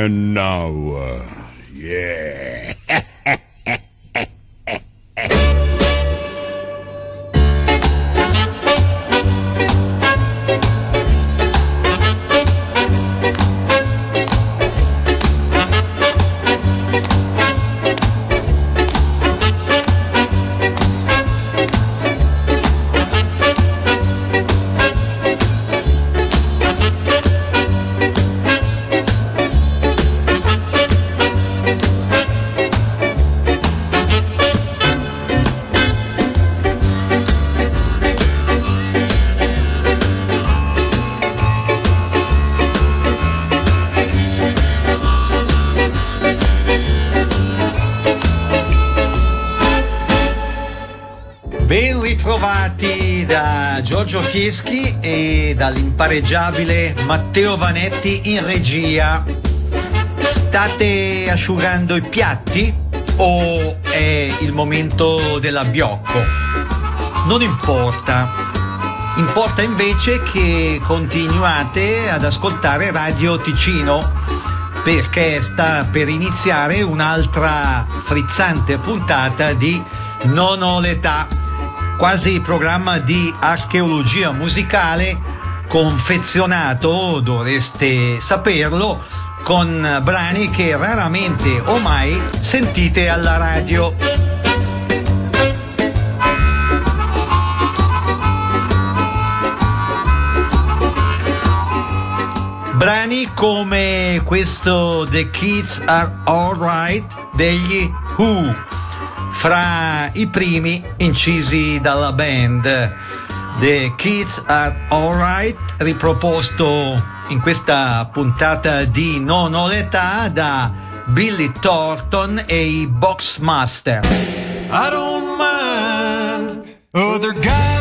And now, Franceschi e dall'impareggiabile Matteo Vanetti in regia. State asciugando i piatti o è il momento dell'abbiocco? Non importa. Importa invece che continuate ad ascoltare Radio Ticino perché sta per iniziare un'altra frizzante puntata di Non ho l'età quasi programma di archeologia musicale confezionato, dovreste saperlo, con brani che raramente o mai sentite alla radio. brani come questo The Kids Are Alright degli Who fra i primi incisi dalla band. The Kids Are Alright, riproposto in questa puntata di Non ho l'età da Billy Thornton e i Boxmaster. I don't mind other guys.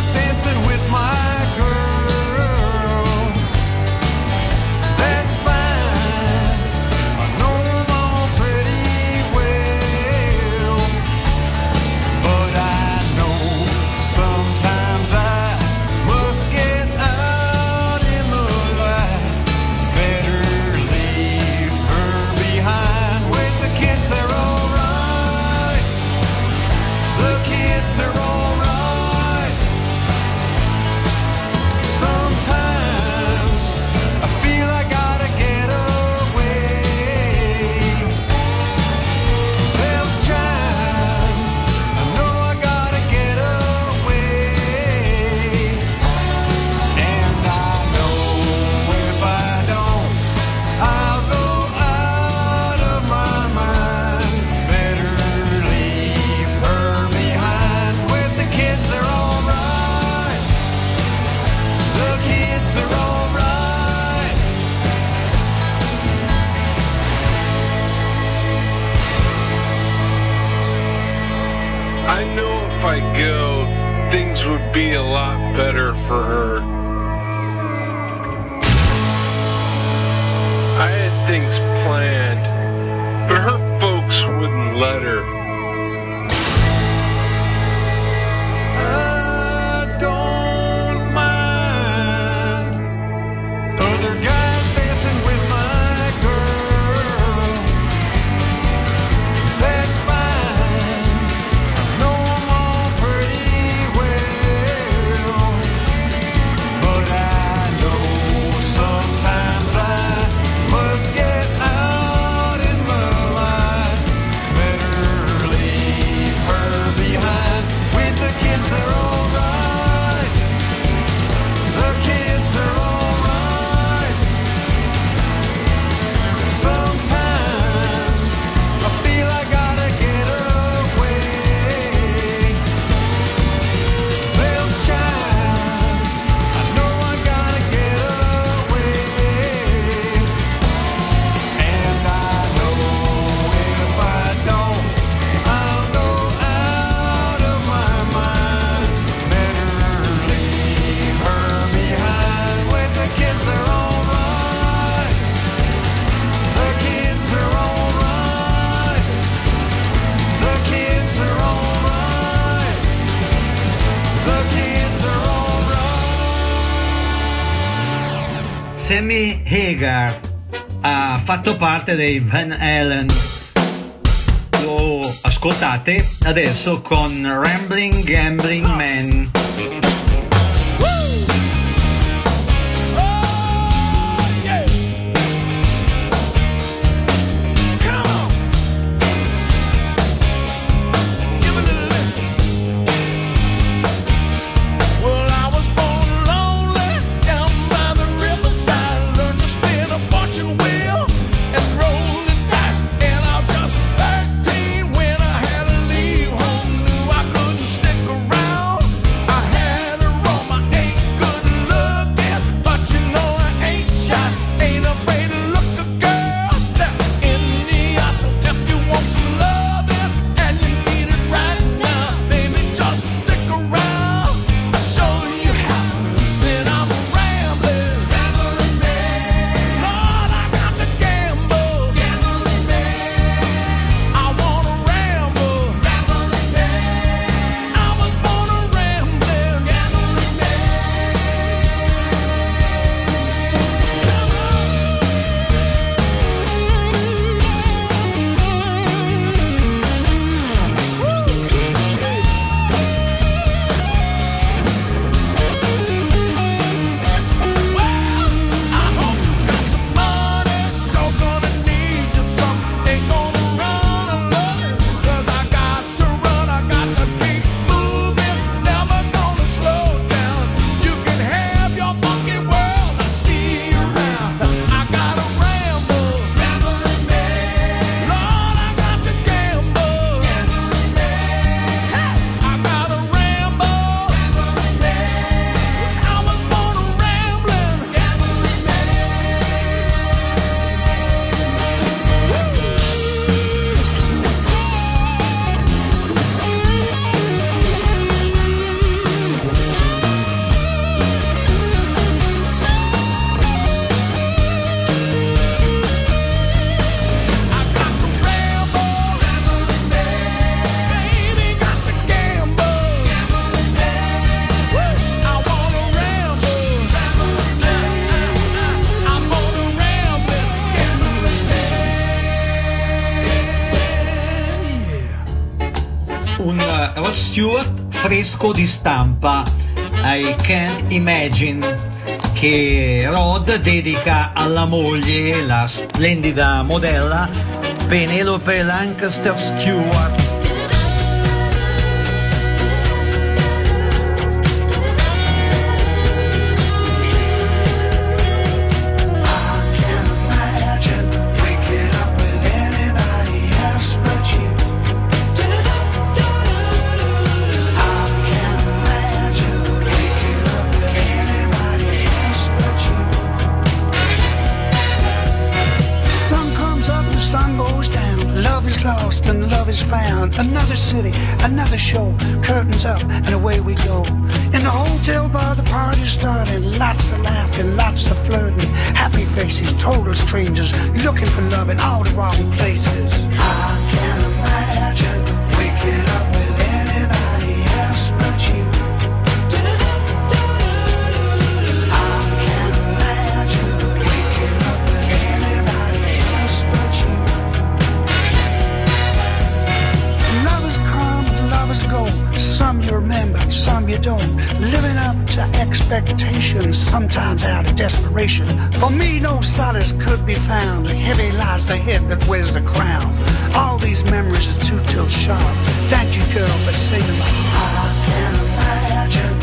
parte dei Van Allen Lo ascoltate adesso con Rambling Gambling ah. Man. Rod Stewart fresco di stampa I Can't Imagine che Rod dedica alla moglie, la splendida modella Penelope Lancaster Stewart. Another city, another show, curtains up, and away we go. In the hotel bar, the party's starting. Lots of laughing, lots of flirting. Happy faces, total strangers, looking for love in all the wrong places. I can imagine. expectations, sometimes out of desperation. For me, no solace could be found. Heavy lies the head that wears the crown. All these memories are too till sharp. Thank you, girl, for saving singing. I can imagine.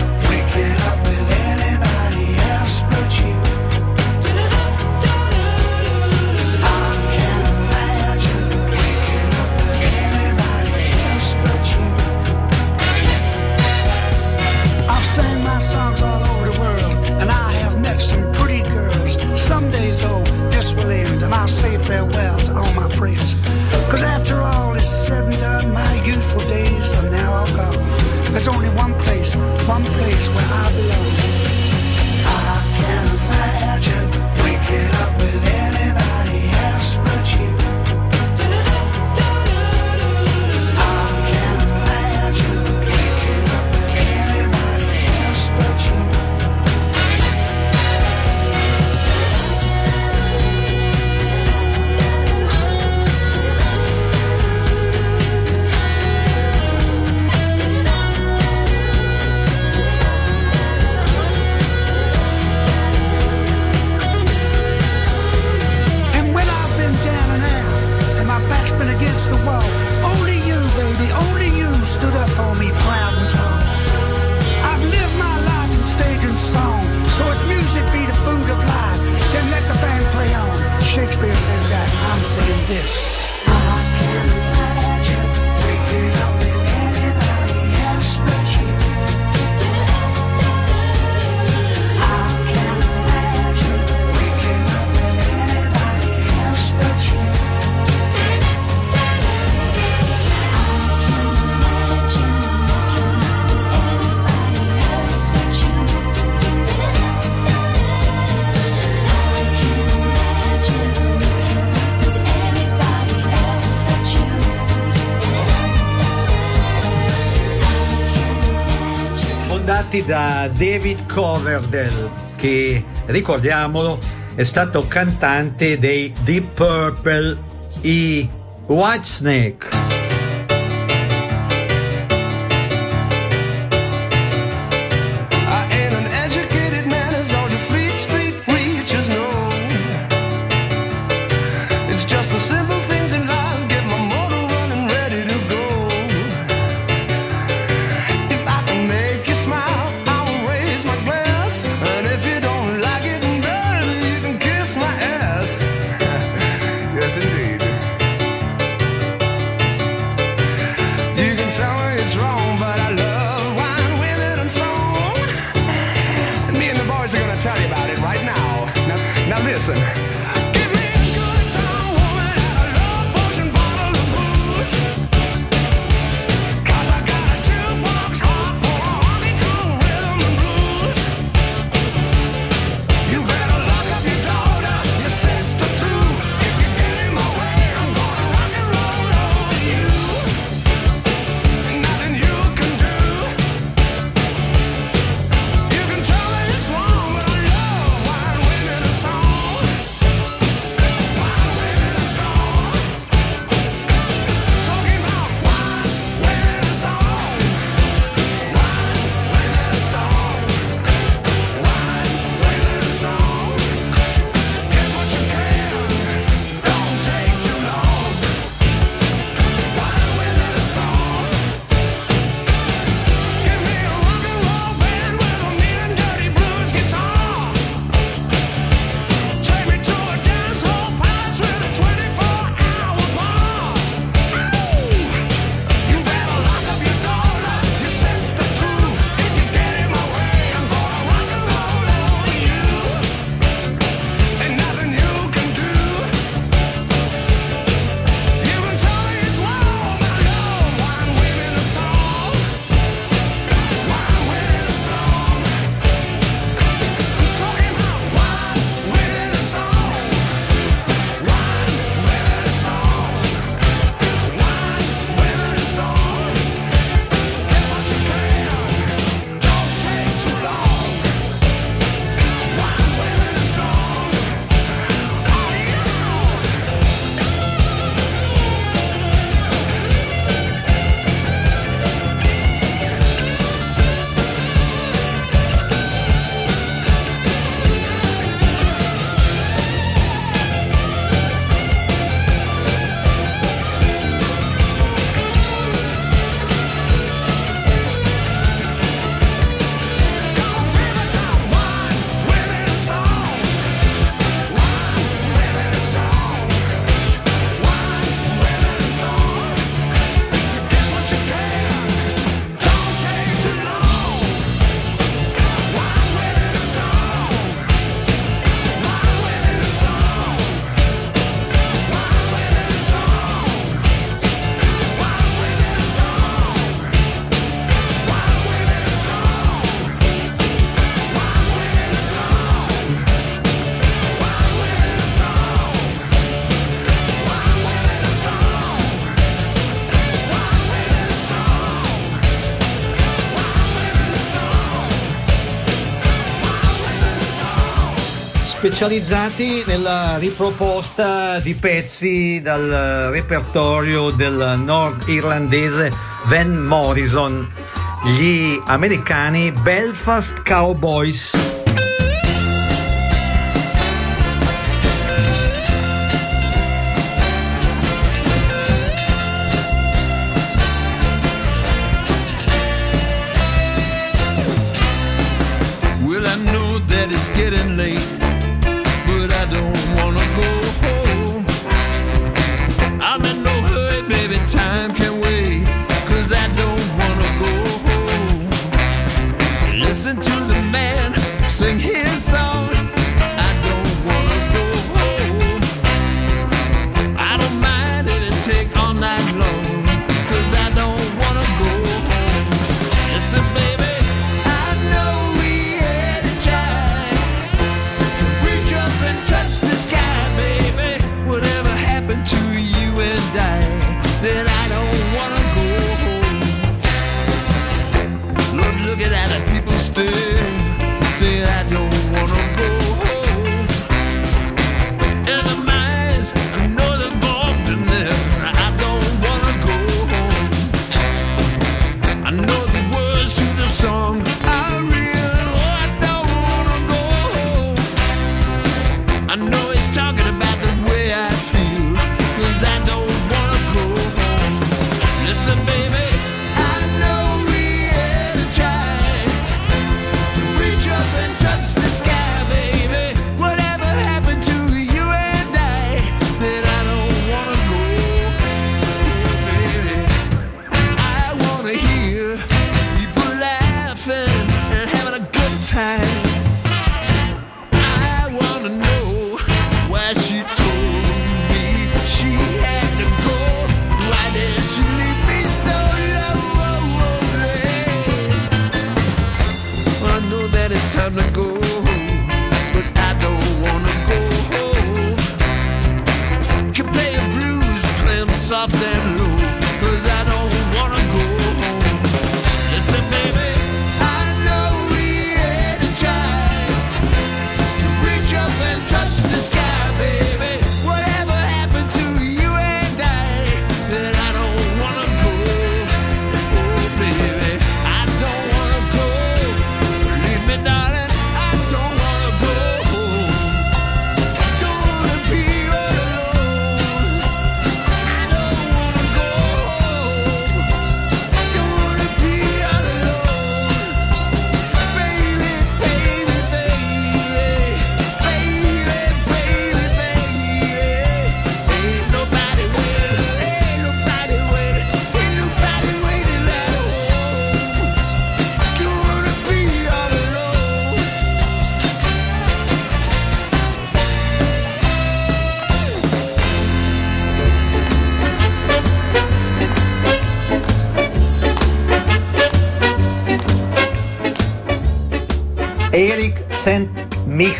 David Coverdale, che ricordiamolo è stato cantante dei Deep Purple, e Whitesnake. specializzati nella riproposta di pezzi dal repertorio del nordirlandese Van Morrison, gli americani Belfast Cowboys.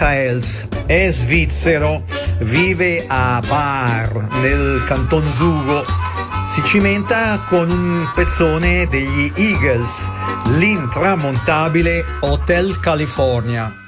Michaels è svizzero, vive a Bar nel canton Zugo. Si cimenta con un pezzone degli Eagles, l'intramontabile Hotel California.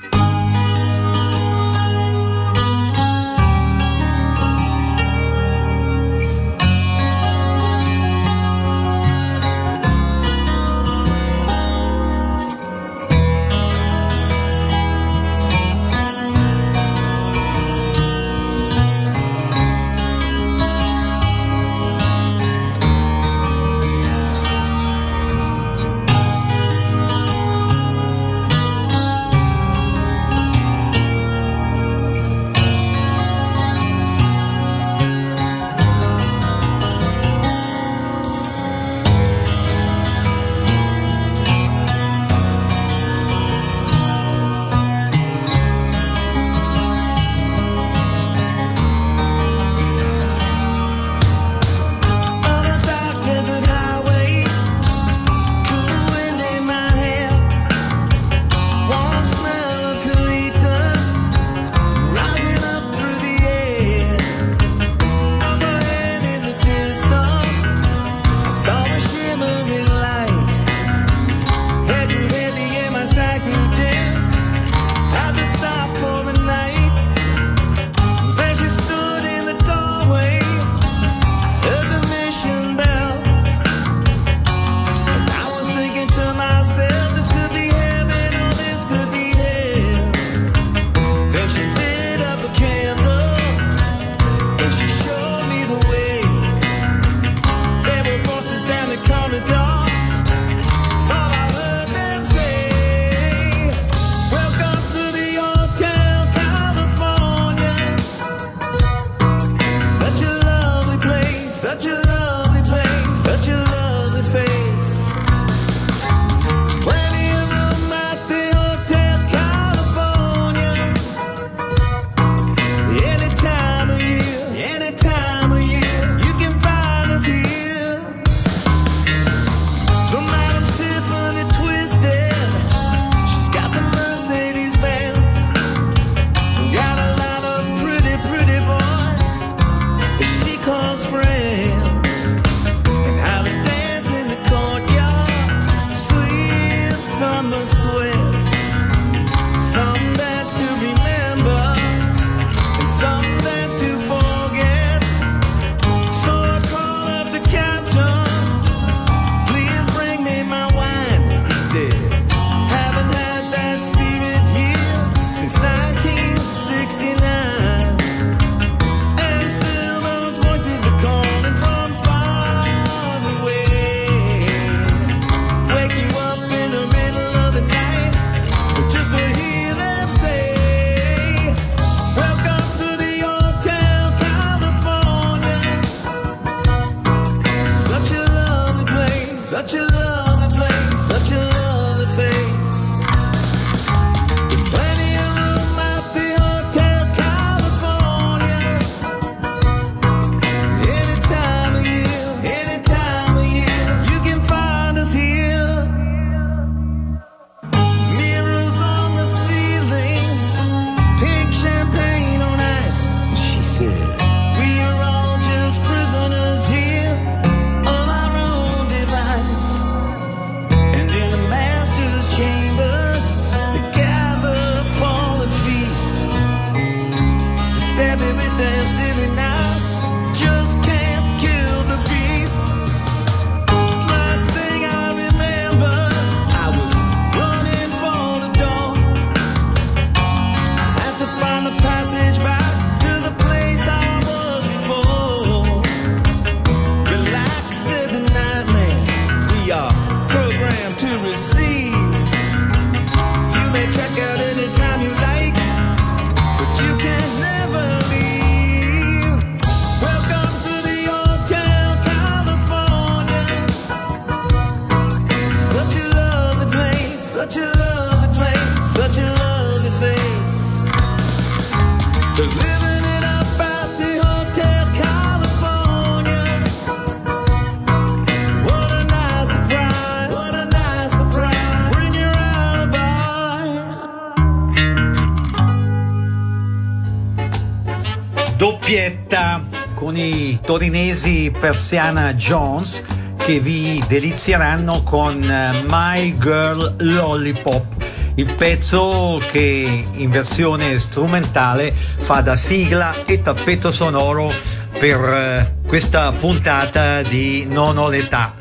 torinesi Persiana Jones che vi delizieranno con eh, My Girl Lollipop, il pezzo che in versione strumentale fa da sigla e tappeto sonoro per eh, questa puntata di Non ho l'età.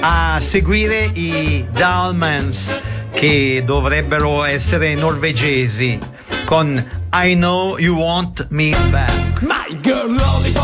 A seguire i Dalmans che dovrebbero essere norvegesi con I Know You Want Me Back. My Girl Lollipop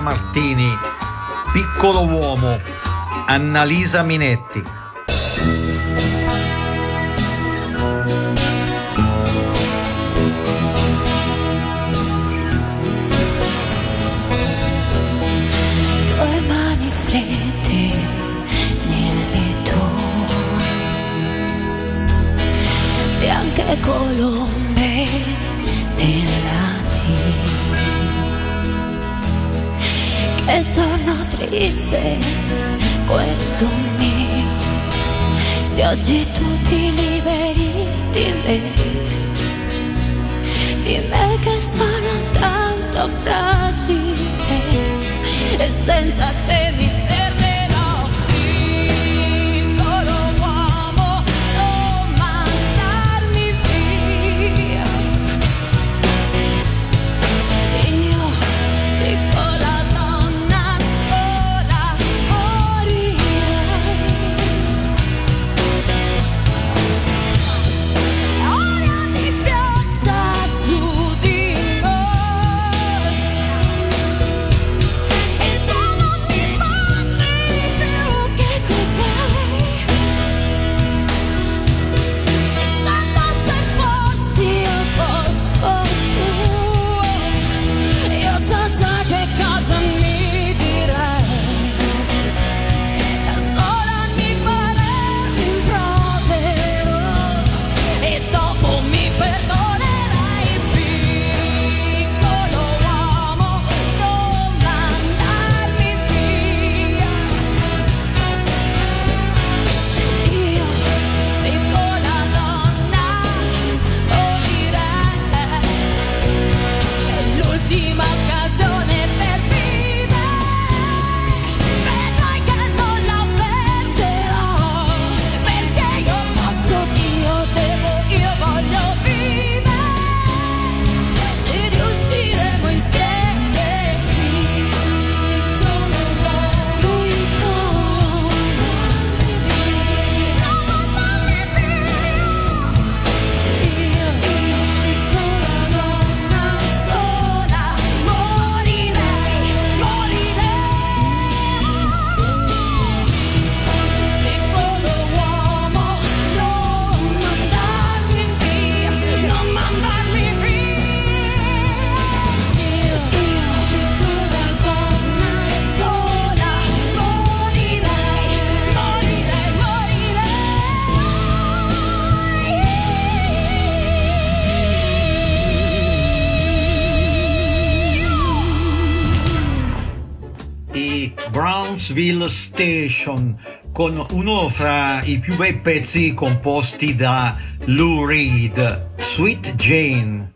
Martini, Piccolo Uomo, Annalisa Minetti. triste questo mio Se oggi tu ti liberi di me, di me che sono tanto fragile e senza te mi Action con uno fra i più bei pezzi composti da Lou Reed, Sweet Jane.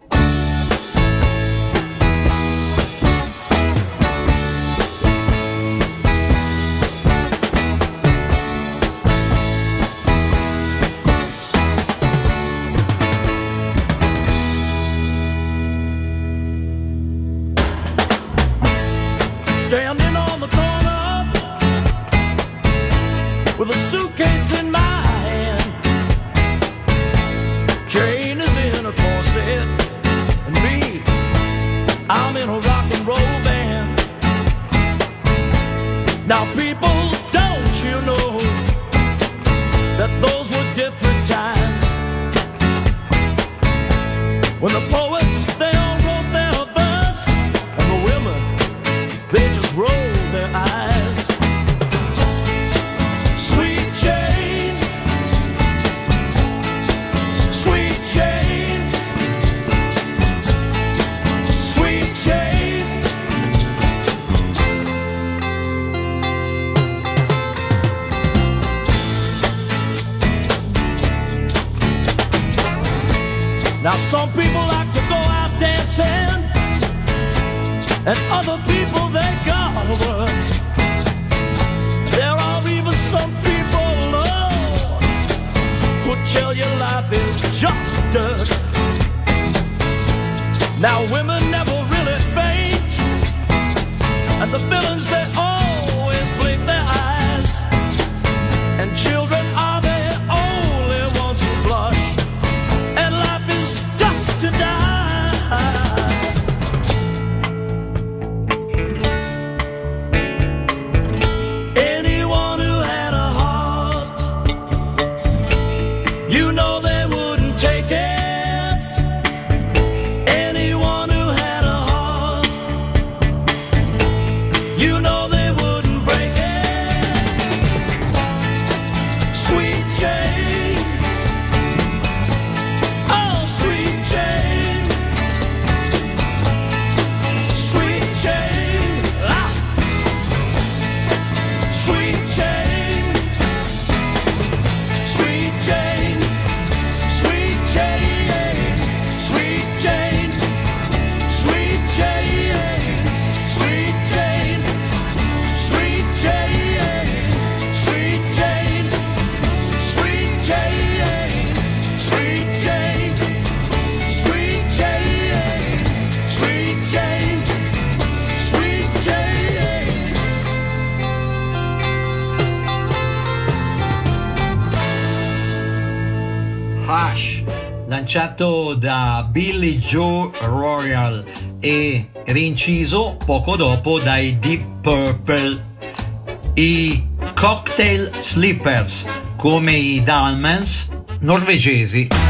lanciato da Billy Joe Royal e rinciso poco dopo dai Deep Purple. I Cocktail Slippers, come i Dalmans norvegesi.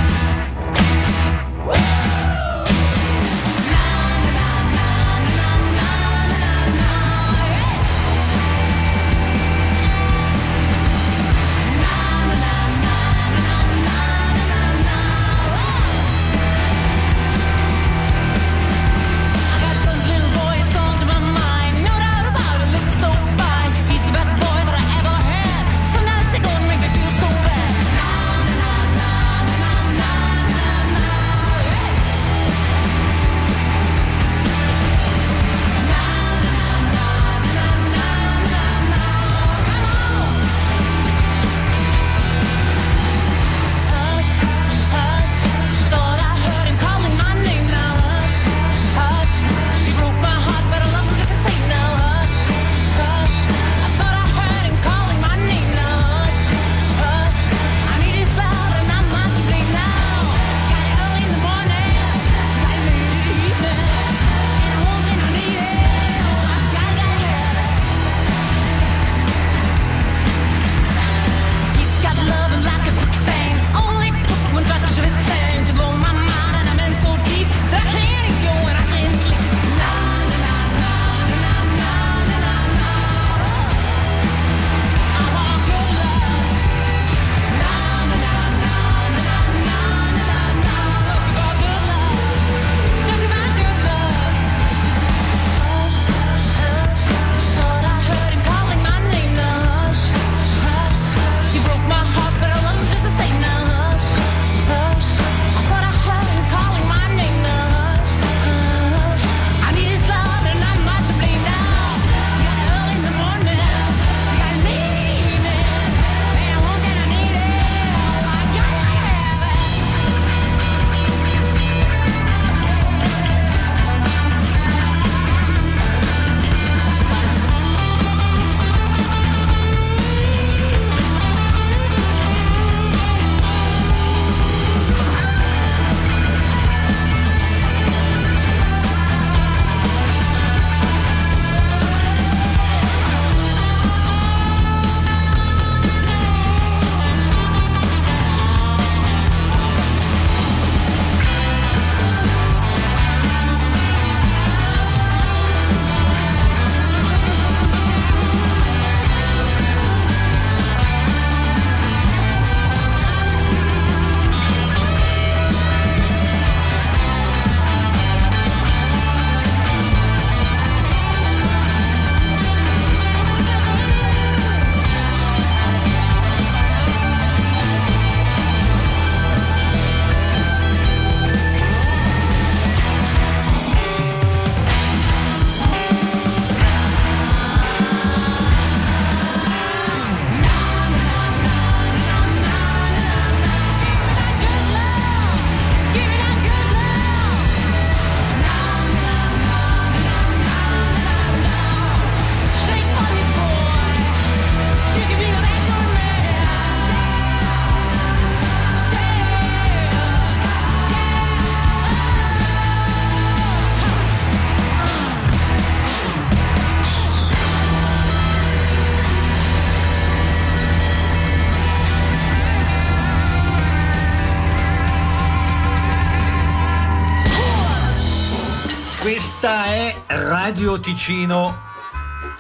Questa è Radio Ticino.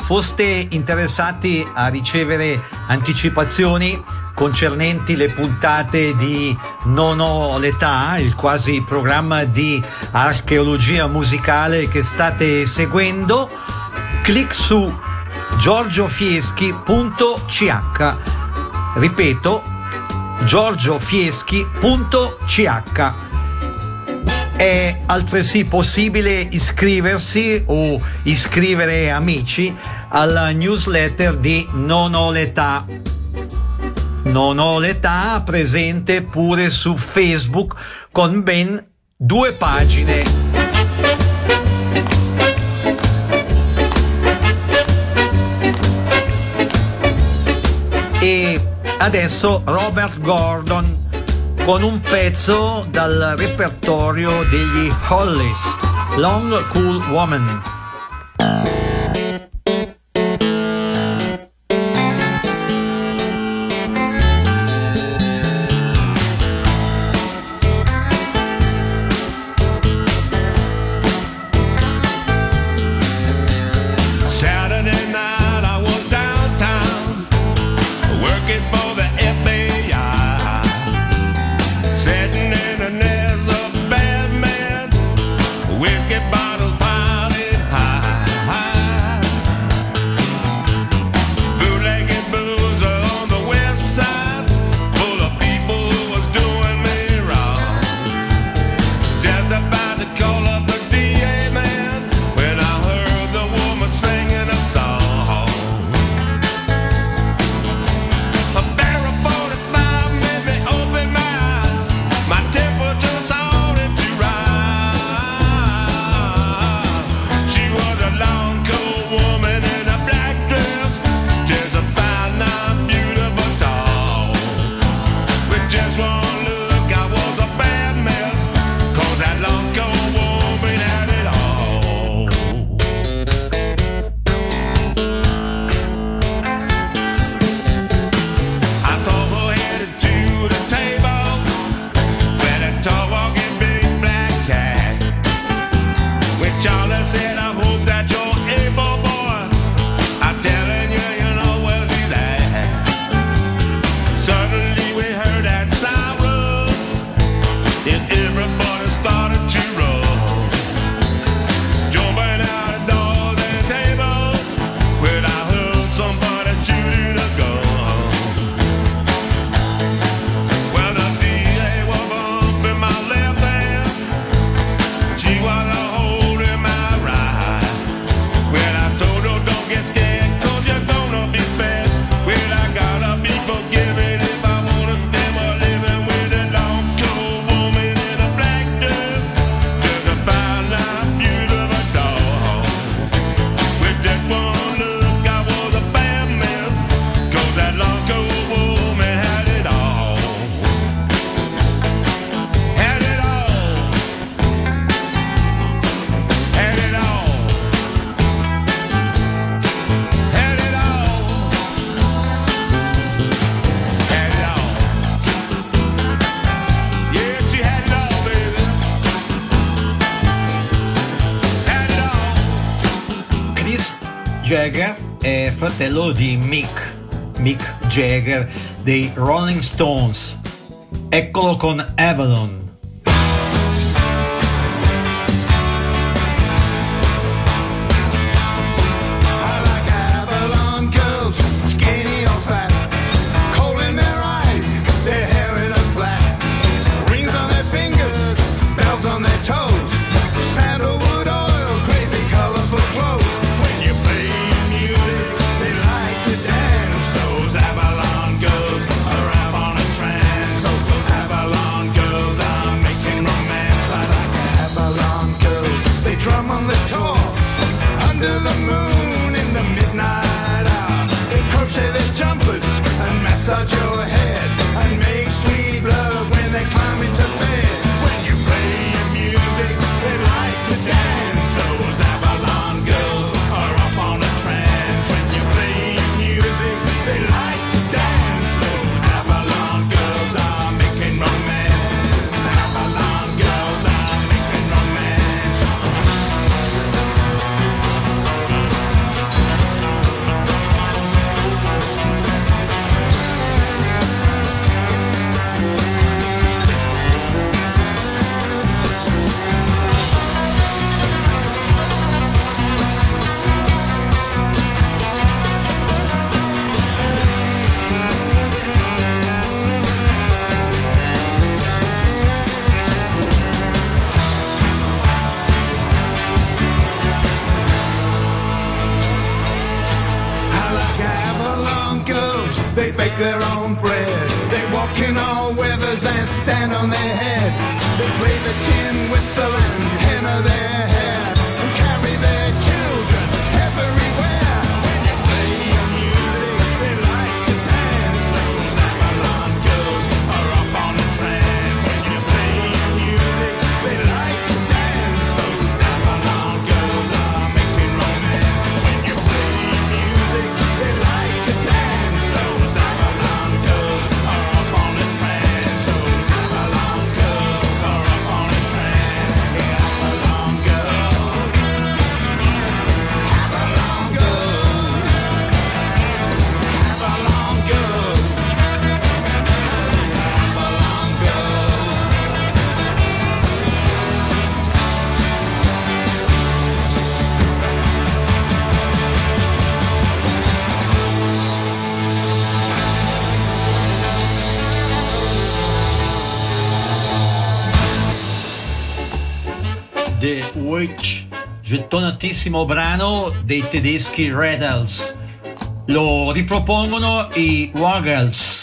Foste interessati a ricevere anticipazioni concernenti le puntate di Non ho l'età, il quasi programma di archeologia musicale che state seguendo? Clic su giorgiofieschi.ch. Ripeto, giorgiofieschi.ch è altresì possibile iscriversi o iscrivere amici alla newsletter di Non ho l'età. Non ho l'età presente pure su Facebook con ben due pagine. e adesso Robert Gordon con un pezzo dal repertorio degli Hollies, Long Cool Woman. fratello di Mick, Mick Jagger dei Rolling Stones. Eccolo con Avalon. bellissimo brano dei tedeschi Red Hells. Lo ripropongono i Waggles.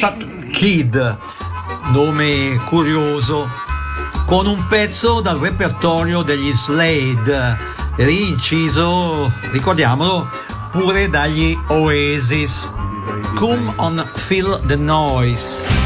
Chat Kid, nome curioso, con un pezzo dal repertorio degli Slade, rinciso, ricordiamolo, pure dagli Oasis. Come on Feel the Noise.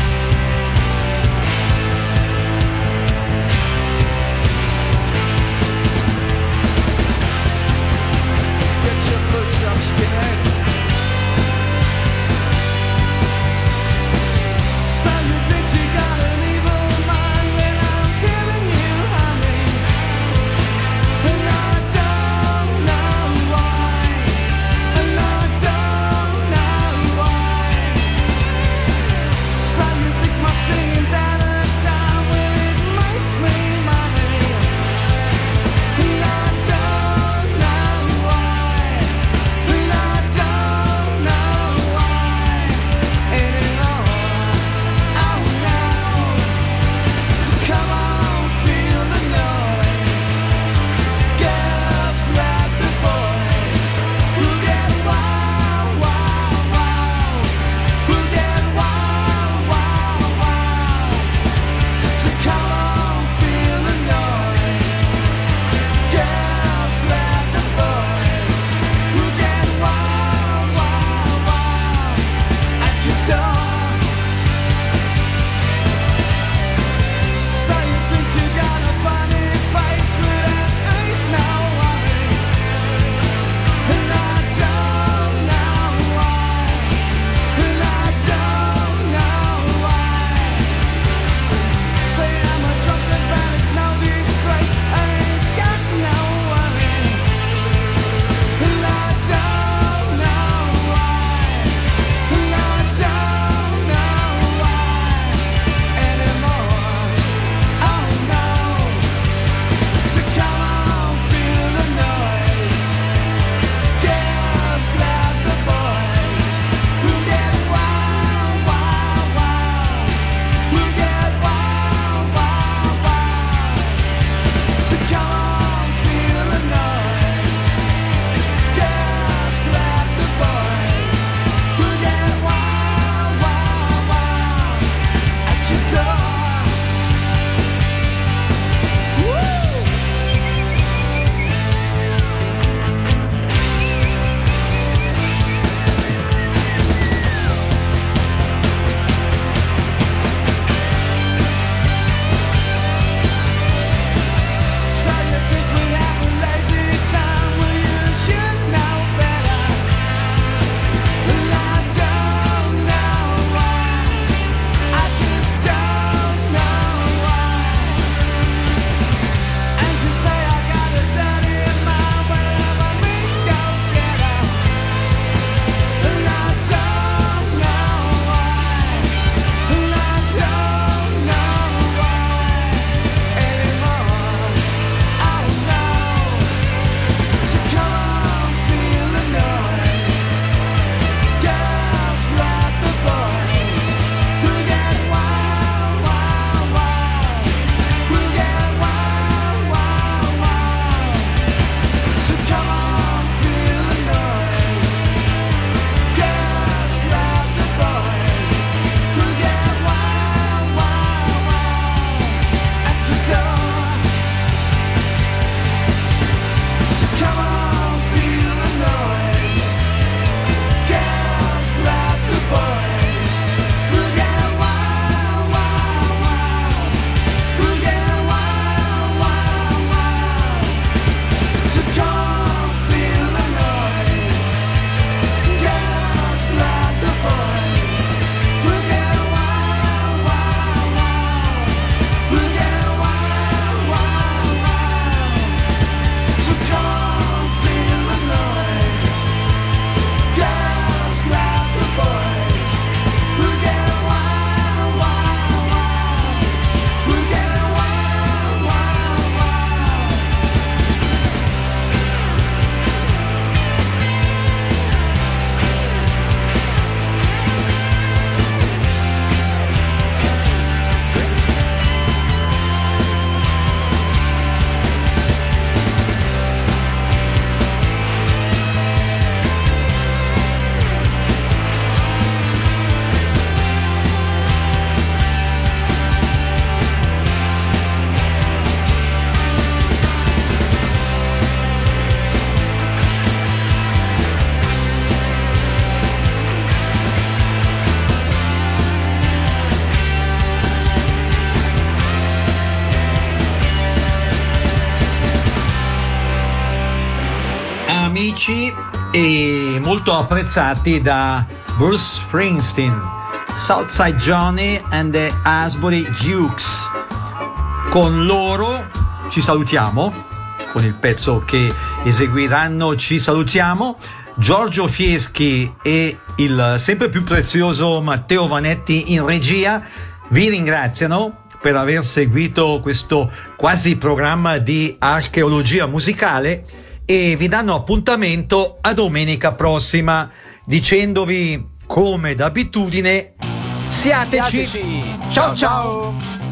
Felici e molto apprezzati da Bruce Springsteen, Southside Johnny and the Asbury Dukes. Con loro ci salutiamo, con il pezzo che eseguiranno ci salutiamo. Giorgio Fieschi e il sempre più prezioso Matteo Vanetti in regia vi ringraziano per aver seguito questo quasi programma di archeologia musicale e vi danno appuntamento a domenica prossima dicendovi come d'abitudine siateci. Ciao ciao.